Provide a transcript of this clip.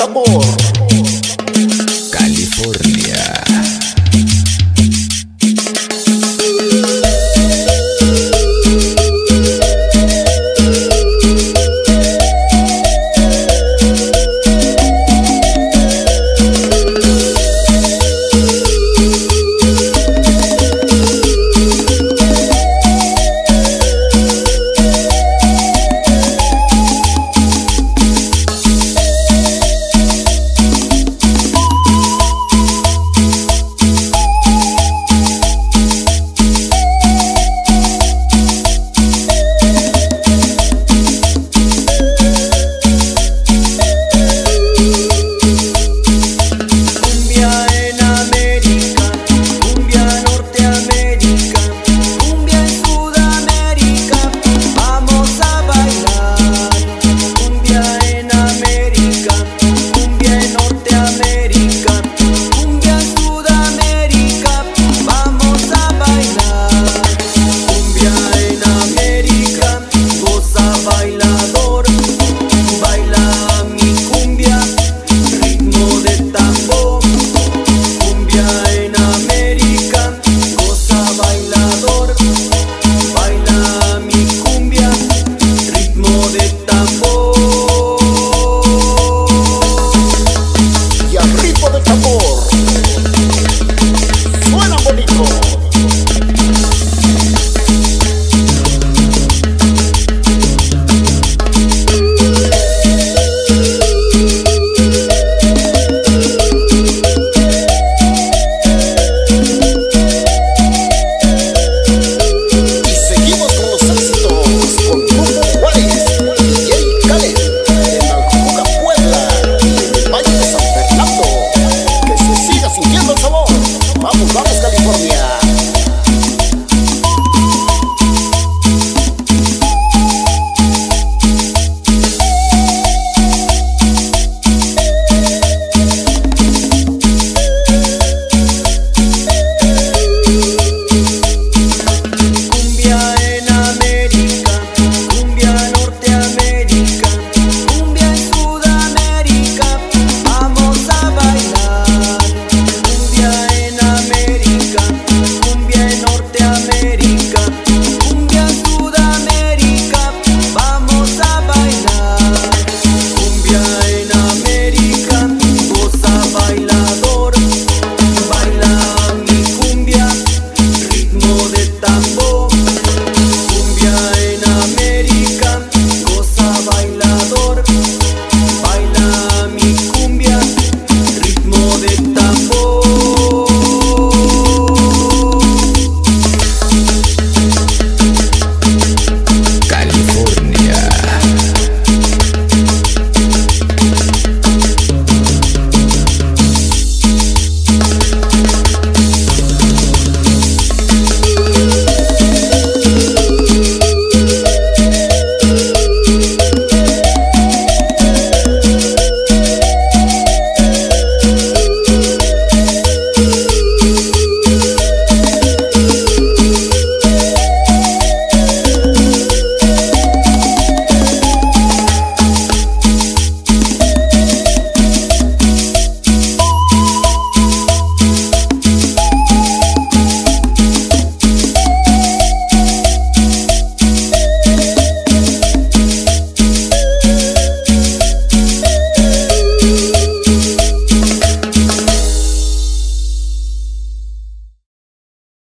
sabor